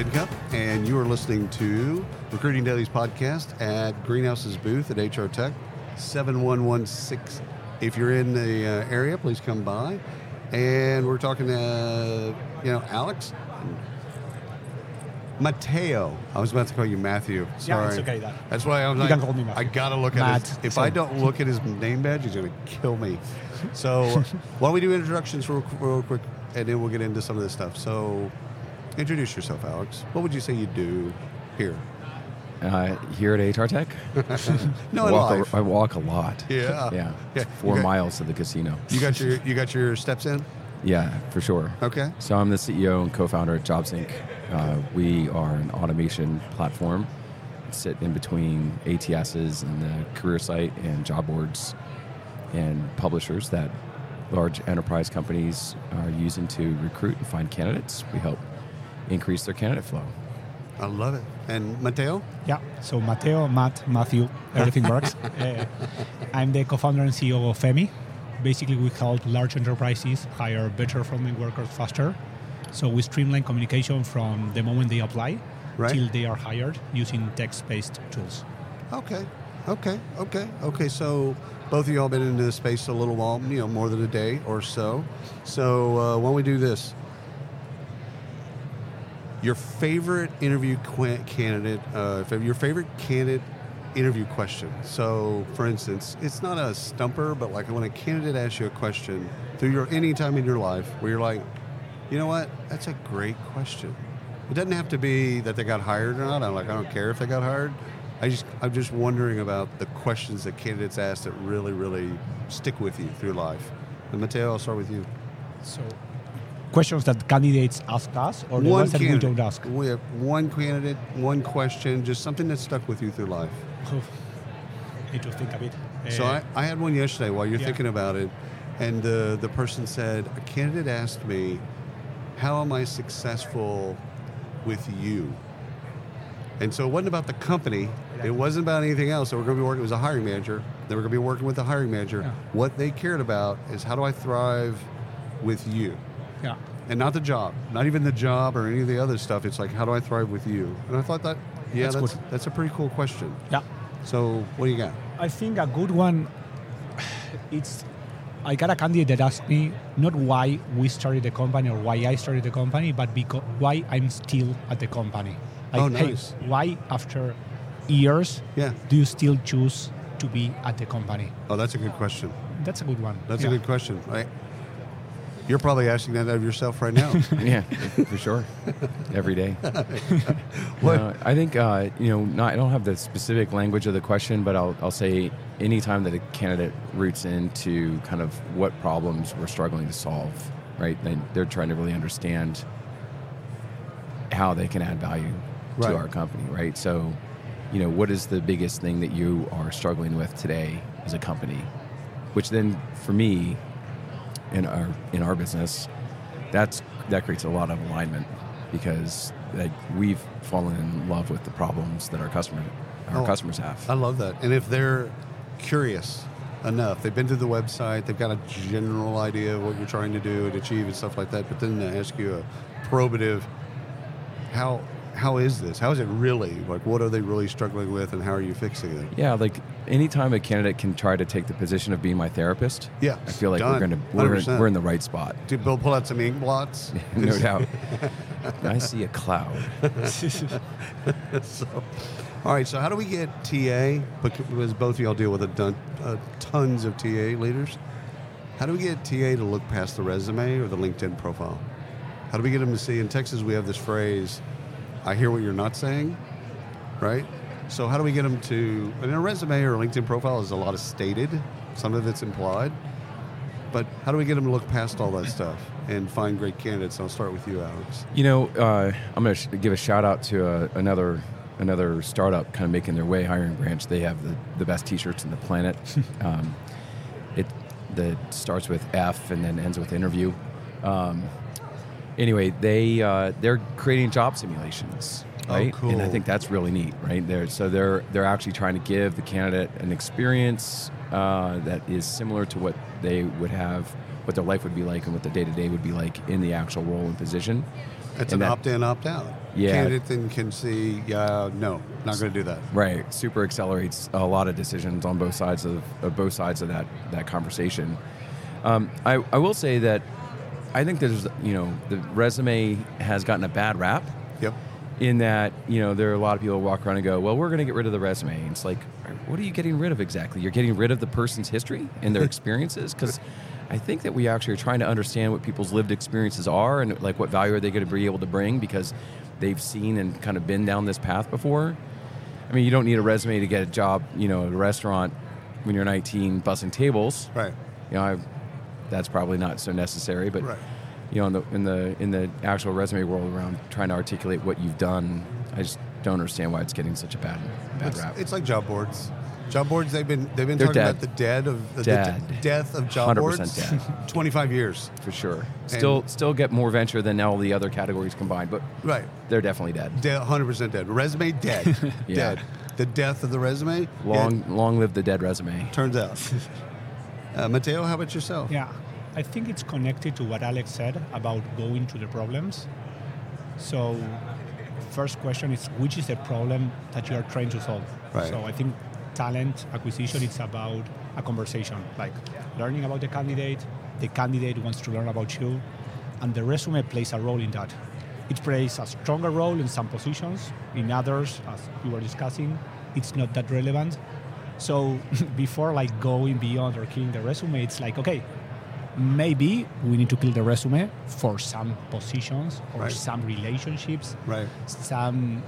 Tincup, and you are listening to Recruiting Daily's podcast at Greenhouse's booth at HR Tech 7116. If you're in the uh, area, please come by. And we're talking to, you know, Alex. Mateo. I was about to call you Matthew. Sorry. Yeah, it's okay. That. That's why I was You like, call me Matthew. I gotta look at Matt, his. If so- I don't look at his name badge, he's gonna kill me. So, why don't we do introductions real, real quick, and then we'll get into some of this stuff. So, introduce yourself, Alex. What would you say you do here? Uh, here at HR Tech, No, I walk, a, I walk a lot. Yeah. yeah, Yeah, It's four got- miles to the casino. You got your you got your steps in. Yeah, for sure. Okay. So I'm the CEO and co-founder at JobSync. Uh, we are an automation platform, sit in between ATSs and the career site and job boards and publishers that large enterprise companies are using to recruit and find candidates. We help increase their candidate flow. I love it. And Mateo. Yeah. So Mateo, Matt, Matthew, everything works. Uh, I'm the co-founder and CEO of Emi. Basically, we help large enterprises hire better frontline workers faster. So we streamline communication from the moment they apply Right. till they are hired using text-based tools. Okay. Okay. Okay. Okay. So both of y'all been into this space a little while, you know, more than a day or so. So uh, why don't we do this? Your favorite interview qu- candidate, uh, your favorite candidate interview question. So, for instance, it's not a stumper, but like when a candidate asks you a question through your any time in your life where you're like, you know what, that's a great question. It doesn't have to be that they got hired or not. I'm like, I don't care if they got hired. I just, I'm just wondering about the questions that candidates ask that really, really stick with you through life. And Mateo, I'll start with you. So questions that candidates ask us or the ones that we don't ask. We have one candidate, one question, just something that stuck with you through life. Need to think a bit. So Uh, I, I had one yesterday while you're yeah. thinking about it, and the the person said a candidate asked me, "How am I successful with you?" And so it wasn't about the company. It wasn't about anything else. So we're going to be working. It was a hiring manager. They were going to be working with the hiring manager. Yeah. What they cared about is how do I thrive with you, yeah. and not the job, not even the job or any of the other stuff. It's like how do I thrive with you? And I thought that, yeah, That's that's that's a pretty cool question. Yeah. So what do you got? I think a good one. It's I got a candidate that asked me not why we started the company or why I started the company, but because why I'm still at the company. Like, Oh, hey, nice. why after years Yeah. do you still choose to be at the company? Oh, that's a good question. That's a good one. That's Yeah. a good question. Right? You're probably asking that of yourself right now. yeah, for sure. Every day. Uh, I think uh, you know. Not, I don't have the specific language of the question, but I'll, I'll say anytime that a candidate roots into kind of what problems we're struggling to solve, right? Then they're trying to really understand how they can add value Right. to our company, right? So, you know, what is the biggest thing that you are struggling with today as a company? Which then, for me, in our in our business, that's that creates a lot of alignment because like we've fallen in love with the problems that our customer our Oh. customers have. I love that. And if they're curious enough, they've been to the website, they've got a general idea of what you're trying to do and achieve and stuff like that, but then they ask you a probative, how how is this? How is it really? Like, what are they really struggling with, and how are you fixing it? yeah, like anytime a candidate can try to take the position of being my therapist, Yeah, I feel like done. we're gonna we're, 100%. we're in the right spot. Did Bill pull out some ink blots? no doubt. I see a cloud. so, all right. So, how do we get TA? Because both of y'all deal with a ton, uh, tons of TA leaders. How do we get TA to look past the resume or the LinkedIn profile? How do we get them to see? In Texas, we have this phrase, "I hear what you're not saying," right? So, how do we get them to? And a resume or a LinkedIn profile is a lot of stated. Some of it's implied. But how do we get them to look past all that stuff and find great candidates? I'll start with you, Alex. You know, uh, I'm going to give a shout out to uh, another another startup kind of making their way, Hiring Branch. They have the, the best T-shirts in the planet. um, it that starts with F and then ends with interview. Um, anyway, they uh, they're creating job simulations. Oh, right? And I think that's really neat, right? There, so they're they're actually trying to give the candidate an experience uh, that is similar to what they would have, what their life would be like, and what the day to day would be like in the actual role and position. It's And an that- opt in, opt out. Yeah. Candidate then can see, yeah, no, not going to do that. Right, super accelerates a lot of decisions on both sides of, of both sides of that that conversation. Um, I, I will say that I think there's you know the resume has gotten a bad rap Yep. In that you know there are a lot of people who walk around and go, well, we're going to get rid of the resume. And it's like, what are you getting rid of exactly? You're getting rid of the person's history and their experiences because. I think that we actually are trying to understand what people's lived experiences are and like what value are they going to be able to bring because they've seen and kind of been down this path before. I mean, you don't need a resume to get a job, you know, at a restaurant when you're 19 bussing tables. Right. You know, I, that's probably not so necessary, but Right. You know, in the in the in the actual resume world around trying to articulate what you've done, I just don't understand why it's getting such a bad bad It's, rap. it's like job boards. Job boards. They've been they've been They're talking dead. about the dead of the Dead. de- death of job 100% boards. dead. Twenty five years. for sure. Still still get more venture than all the other categories combined, but Right. they're definitely dead. Dead. Hundred percent dead. Resume dead. Yeah. Dead. The death of the resume. Long long live the dead resume. turns out. uh, Mateo, how about yourself? Yeah, I think it's connected to what Alex said about going to the problems. So, first question is which is the problem that you are trying to solve? Right. So, I think talent acquisition it's about a conversation, like learning about the candidate, the candidate wants to learn about you, and the resume plays a role in that. It plays a stronger role in some positions, in others, as we were discussing, it's not that relevant. So before like going beyond or killing the resume, it's like okay, maybe we need to kill the resume for some positions or Right. some relationships, Right. some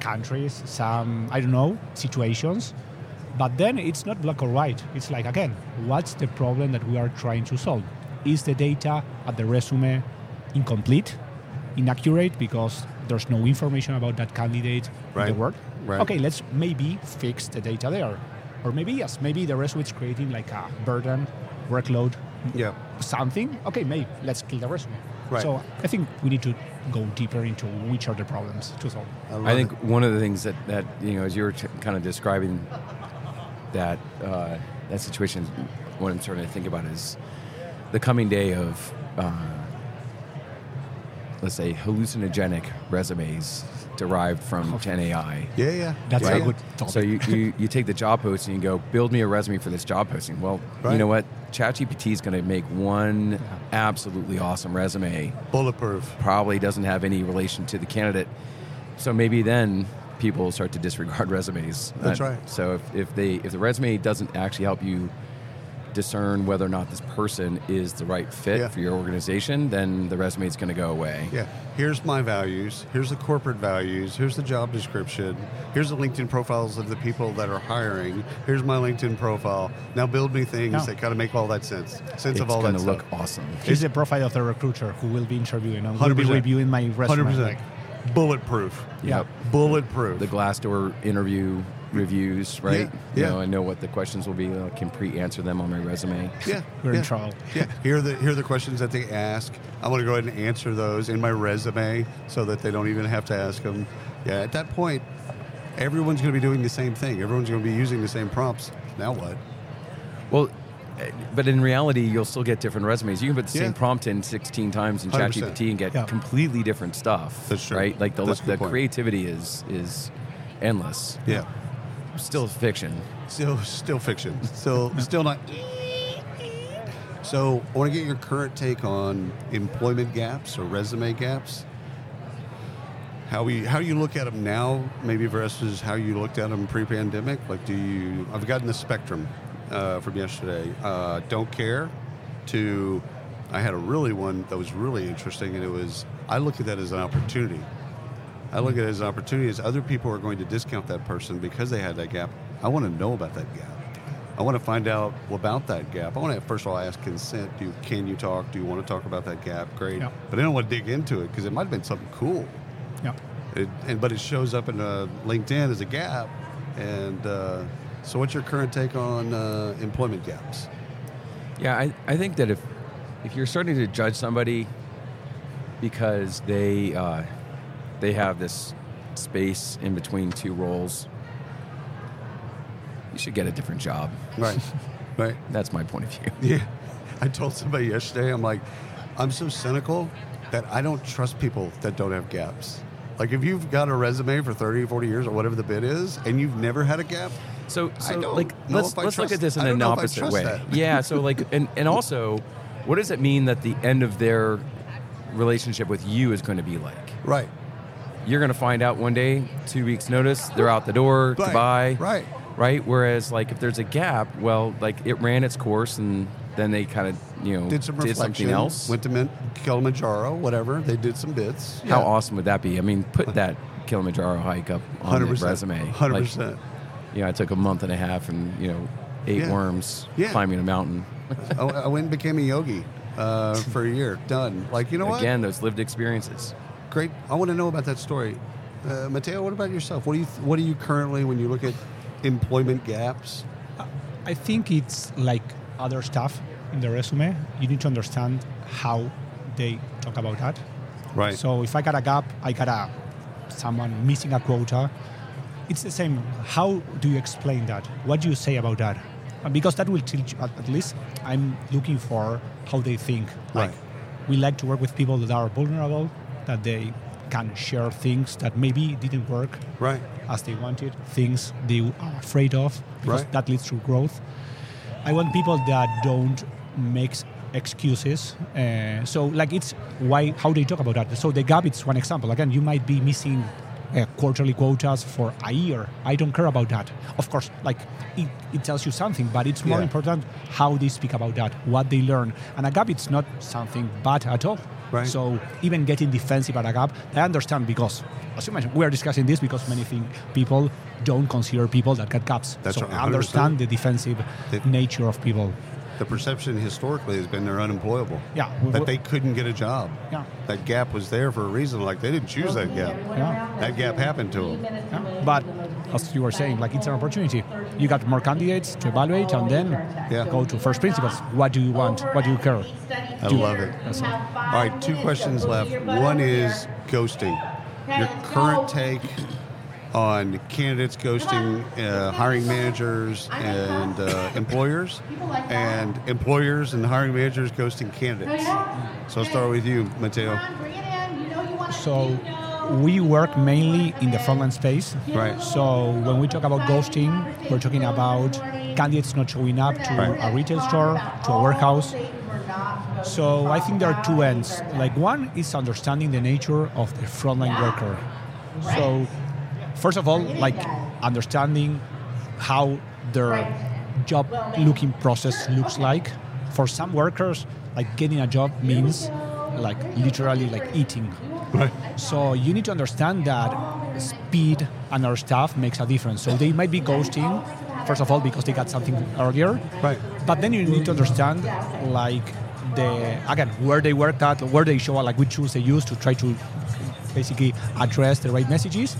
countries, some I don't know situations. But then it's not black or white. It's like again, what's the problem that we are trying to solve? Is the data at the resume incomplete, inaccurate because there's no information about that candidate in the work? Right. Okay, let's maybe fix the data there. Or maybe yes, maybe the resume is creating like a burden, workload, Yeah. something. Okay, maybe let's kill the resume. Right. So I think we need to go deeper into which are the problems to solve. love I think it. one of the things that, that you know, as you were t- kind of describing that uh, that situation, what I'm starting to think about is the coming day of, uh, let's say, hallucinogenic resumes derived from Gen AI. Yeah, yeah. That's yeah, a good topic. So you, you, you take the job posting and you go, build me a resume for this job posting. Well, Right. you know what? ChatGPT is going to make one absolutely awesome resume bulletproof. probably doesn't have any relation to the candidate. So maybe then people start to disregard resumes. That's Uh, right. So if, if they if the resume doesn't actually help you discern whether or not this person is the right fit Yeah. for your organization, then the resume is going to go away. Yeah. Here's my values. Here's the corporate values. Here's the job description. Here's the LinkedIn profiles of the people that are hiring. Here's my LinkedIn profile. Now build me things Yeah. that kind of make all that sense. Sense It's of all going that to stuff. look awesome. Here's the profile of the recruiter who will be interviewing and will be 100%. reviewing my resume. Hundred percent. Like, Bulletproof. Yeah. Yep. Bulletproof. The Glassdoor interview reviews, right? Yeah, You know, I know what the questions will be. I can pre-answer them on my resume. yeah. We're yeah. in trouble. Yeah. Here are the here are the questions that they ask. I'm going to go ahead and answer those in my resume so that they don't even have to ask them. Yeah. At that point, everyone's going to be doing the same thing. Everyone's going to be using the same prompts. Now what? Well, eh, but in reality, you'll still get different resumes. You can put the Yeah. same prompt in 16 times in 100%. ChatGPT and get Yeah. completely different stuff. That's true. Right? Like the, That's a the creativity is is endless. Yeah. Still fiction. Still, still fiction. Still, still not. So, I want to get your current take on employment gaps or resume gaps. How we, how you look at them now, maybe versus how you looked at them pre-pandemic. Like, do you? I've gotten the spectrum uh, from yesterday. Uh, don't care. To, I had a really one that was really interesting, and it was I look at that as an opportunity. I look at it as an opportunity as other people are going to discount that person because they had that gap. I want to know about that gap. I want to find out about that gap. I want to first of all ask consent. Do you, can you talk? Do you want to talk about that gap? Great. Yeah. But I don't want to dig into it because it might have been something cool. Yeah. It, and but it shows up in uh, LinkedIn as a gap. And uh, so, what's your current take on uh, employment gaps? Yeah, I, I think that if if you're starting to judge somebody because they uh, they have this space in between two roles, you should get a different job. Right. Right. That's my point of view. Yeah. I told somebody yesterday, I'm like, I'm so cynical that I don't trust people that don't have gaps. Like if you've got a resume for 30, 40 years or whatever the bit is, and you've never had a gap, So, so like let's let's look at this in an know if I opposite way. that. Yeah. So like, and and also, what does it mean that the end of their relationship with you is going to be like? right. You're going to find out one day, two weeks notice, they're out the door, Right, goodbye. right. Right. Whereas like if there's a gap, well, like it ran its course and then they kind of you know Did some reflection. something else. Went to Min- Kilimanjaro, whatever. They did some bits. How awesome would that be? I mean, put that Kilimanjaro hike up on the 100%. resume. 100%. Like, you know, I took a month and a half and you know ate Yeah. worms Yeah. climbing a mountain. I, went and became a yogi uh, for a year. Done. Like, you know what? Again, those lived experiences. Great. I want to know about that story. Uh, Mateo, what about yourself? What do you th- What do you currently, when you look at employment gaps? I think it's like other stuff in the resume. You need to understand how they talk about that. Right. So if I got a gap, I got a someone missing a quota. It's the same. How do you explain that? What do you say about that? Uh, Because that will teach. At, at least I'm looking for how they think. Like Right. we like to work with people that are vulnerable, that they can share things that maybe didn't work right. as they wanted, things they are afraid of, because Right. that leads to growth. I want people that don't make excuses. Uh, so, like, it's why how they talk about that. So, the gap it's one example. Again, you might be missing uh, quarterly quotas for a year. I don't care about that. Of course, like it, it tells you something, but it's more Yeah. important how they speak about that, what they learn. And a gap, it's not something bad at all. Right. So even getting defensive at a gap, I understand because, as you mentioned, we are discussing this because many think people don't consider people that get gaps. That's so right, I understand the defensive They- nature of people. The perception historically has been they're unemployable. Yeah, we- That we- they couldn't get a job. Yeah. That gap was there for a reason. Like they didn't choose that gap. Yeah. That gap happened to them. Yeah. But as you were saying, like it's an opportunity. You got more candidates to evaluate, and then Yeah. go to first principles. What do you want? What do you care? I love it. All right, two questions left. One is ghosting. Your current take on candidates ghosting uh, hiring managers and uh, employers, and employers and hiring managers ghosting candidates. So I'll start with you, Mateo. So we work mainly in the frontline space. Right. So when we talk about ghosting, we're talking about candidates not showing up to Right. a retail store, to a warehouse. So I think there are two ends. Like one is understanding the nature of the frontline worker. So first of all, like understanding how their job looking process looks like. For some workers, like getting a job means like literally like eating. Right. So you need to understand that speed and our stuff makes a difference. So they might be ghosting, first of all, because they got something earlier. Right. But then you need to understand, like, the again where they worked at, where they show up, like which tools they use to try to basically address the right messages.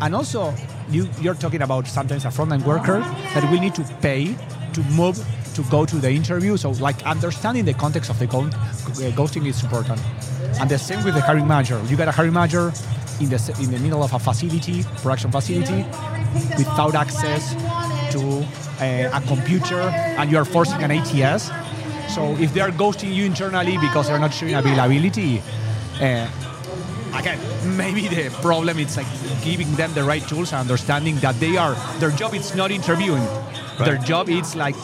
And also, you, you're talking about sometimes a frontline worker that will need to pay to move to go to the interview. So, like, understanding the context of the uh, ghosting is important. And the same with the hiring manager. You got a hiring manager in the in the middle of a facility, production facility, without access to uh, a computer, and you are forcing an ATS. So if they are ghosting you internally because they're not showing availability, uh, again, maybe the problem is like giving them the right tools and understanding that they are their job is not interviewing, their job is like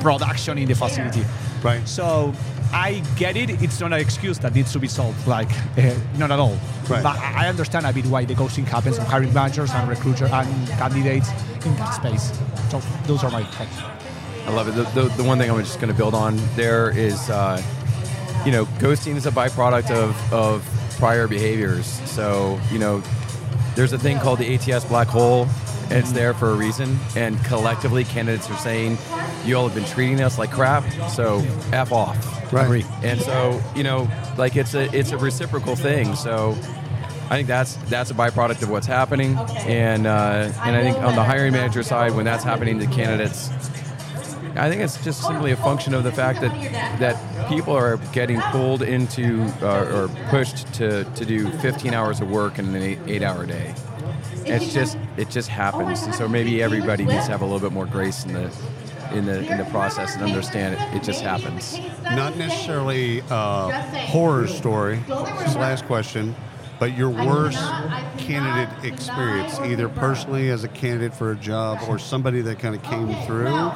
production in the facility. Right. So I get it. It's not an excuse that needs to be solved. Like uh, not at all. Right. But I I understand a bit why the ghosting happens on hiring managers and recruiters and candidates in that space. So those are my thoughts. I love it. The, the, the one thing I'm just going to build on there is, uh, you know, ghosting is a byproduct of, of prior behaviors. So, you know, there's a thing called the ATS black hole, and it's there for a reason. And collectively, candidates are saying, you all have been treating us like crap, so F off. Right. And so, you know, like it's a it's a reciprocal thing. So, I think that's that's a byproduct of what's happening. And uh, and I think on the hiring manager side, when that's happening to candidates, I think it's just simply a function of the fact that that people are getting pulled into uh, or pushed to, to do 15 hours of work in an eight, eight hour day. it's just it just happens, and so maybe everybody needs to have a little bit more grace in the in the in the process and understand it. It just happens. Not necessarily a horror story. This last question. But your worst candidate experience, either personally as a candidate for a job or somebody that kind of came through,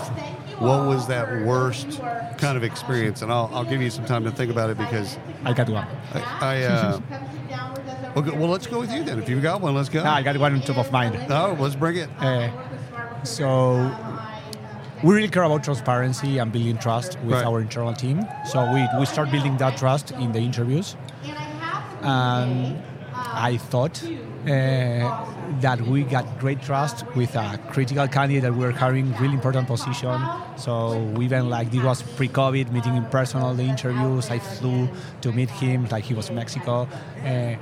what was that worst kind of experience? And I'll, I'll give you some time to think about it because I got one. I, I uh, okay, well, let's go with you then. If you've got one, let's go. Ah, I got one on top of mind. Oh, let's bring it. Uh, so we really care about transparency and building trust with Right. our internal team. So we, we start building that trust in the interviews. And I thought uh, that we got great trust with a critical candidate that we were carrying really important position. So we even like this was pre-COVID, meeting in person all the interviews. I flew to meet him, like he was in Mexico. Uh,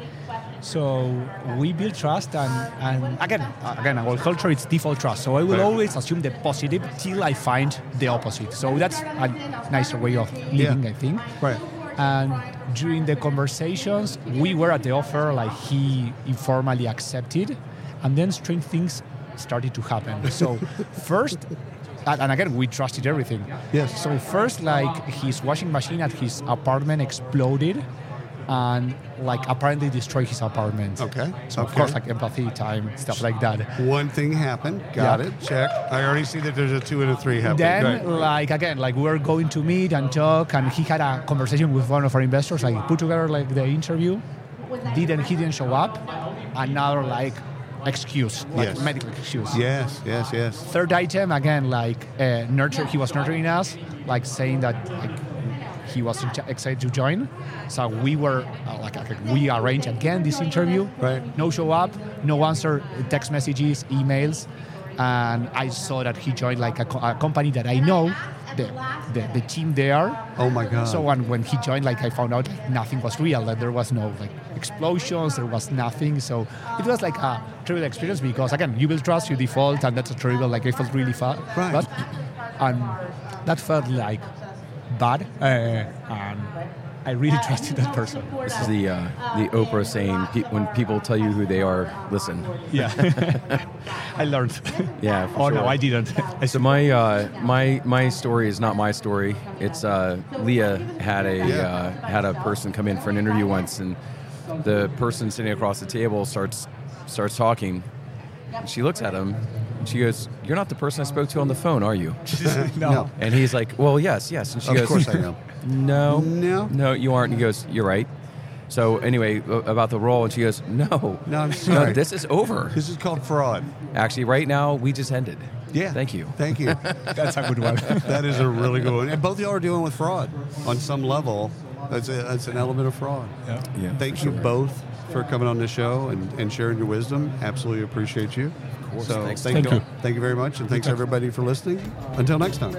so we build trust, and, and again, again, our culture is default trust. So I will Right. always assume the positive till I find the opposite. So that's a nicer way of living, Yeah. I think. Right. And during the conversations, we were at the offer, like he informally accepted, and then strange things started to happen. So first, and and again, we trusted everything. Yes. So first, like his washing machine at his apartment exploded, and like apparently destroyed his apartment. Okay. So of course, like empathy time, stuff like that. One thing happened. Got Yeah. it. Check. I already see that there's a two and a three happening. Then, Right. like again, like we were going to meet and talk, and he had a conversation with one of our investors. Like put together like the interview. Didn't he didn't show up? Another like excuse, like Yes. medical excuse. Yes, yes, yes. Third item again, like uh, nurture. He was nurturing us, like saying that like he was ch- excited to join. So we were uh, like, like, we arranged again this interview. Right. No show up, no answer text messages, emails, and I saw that he joined like a, co- a company that I know, the, the the team there. Oh my God. So when, when he joined, like I found out like, nothing was real. That there was no like explosions, there was nothing. So it was like a terrible experience because again, you will trust, you default, and that's a terrible. Like I felt really fa- Right. bad, and that felt like bad, uh, and I really trusted that person. This is the uh, the Oprah saying pe- when people tell you who they are, listen. Yeah, I learned. Yeah. for oh sure. no, I didn't. So my uh, my my story is not my story. It's uh, Leah had a uh, had a person come in for an interview once, and the person sitting across the table starts starts talking. She looks at him, and she goes, "You're not the person I spoke to on the phone, are you?" no. No. And he's like, "Well, yes, yes." And she Of goes, "Of course I am. No, No. no, you aren't." And he goes, "You're right." So anyway, about the role, and she goes, "No, No, I'm no, this is over. This is called fraud. Actually, right now we just ended." Yeah. Thank you. Thank you. That's a good one. that is a really good one. And both of y'all are dealing with fraud on some level. That's, a, that's an element of fraud. Yeah. Yeah, Thank for you sure. both for coming on the show and, and sharing your wisdom. Absolutely appreciate you. Of course. So Thanks. thank, Thank you. you. Thank you very much. And thanks everybody for listening. Until next time.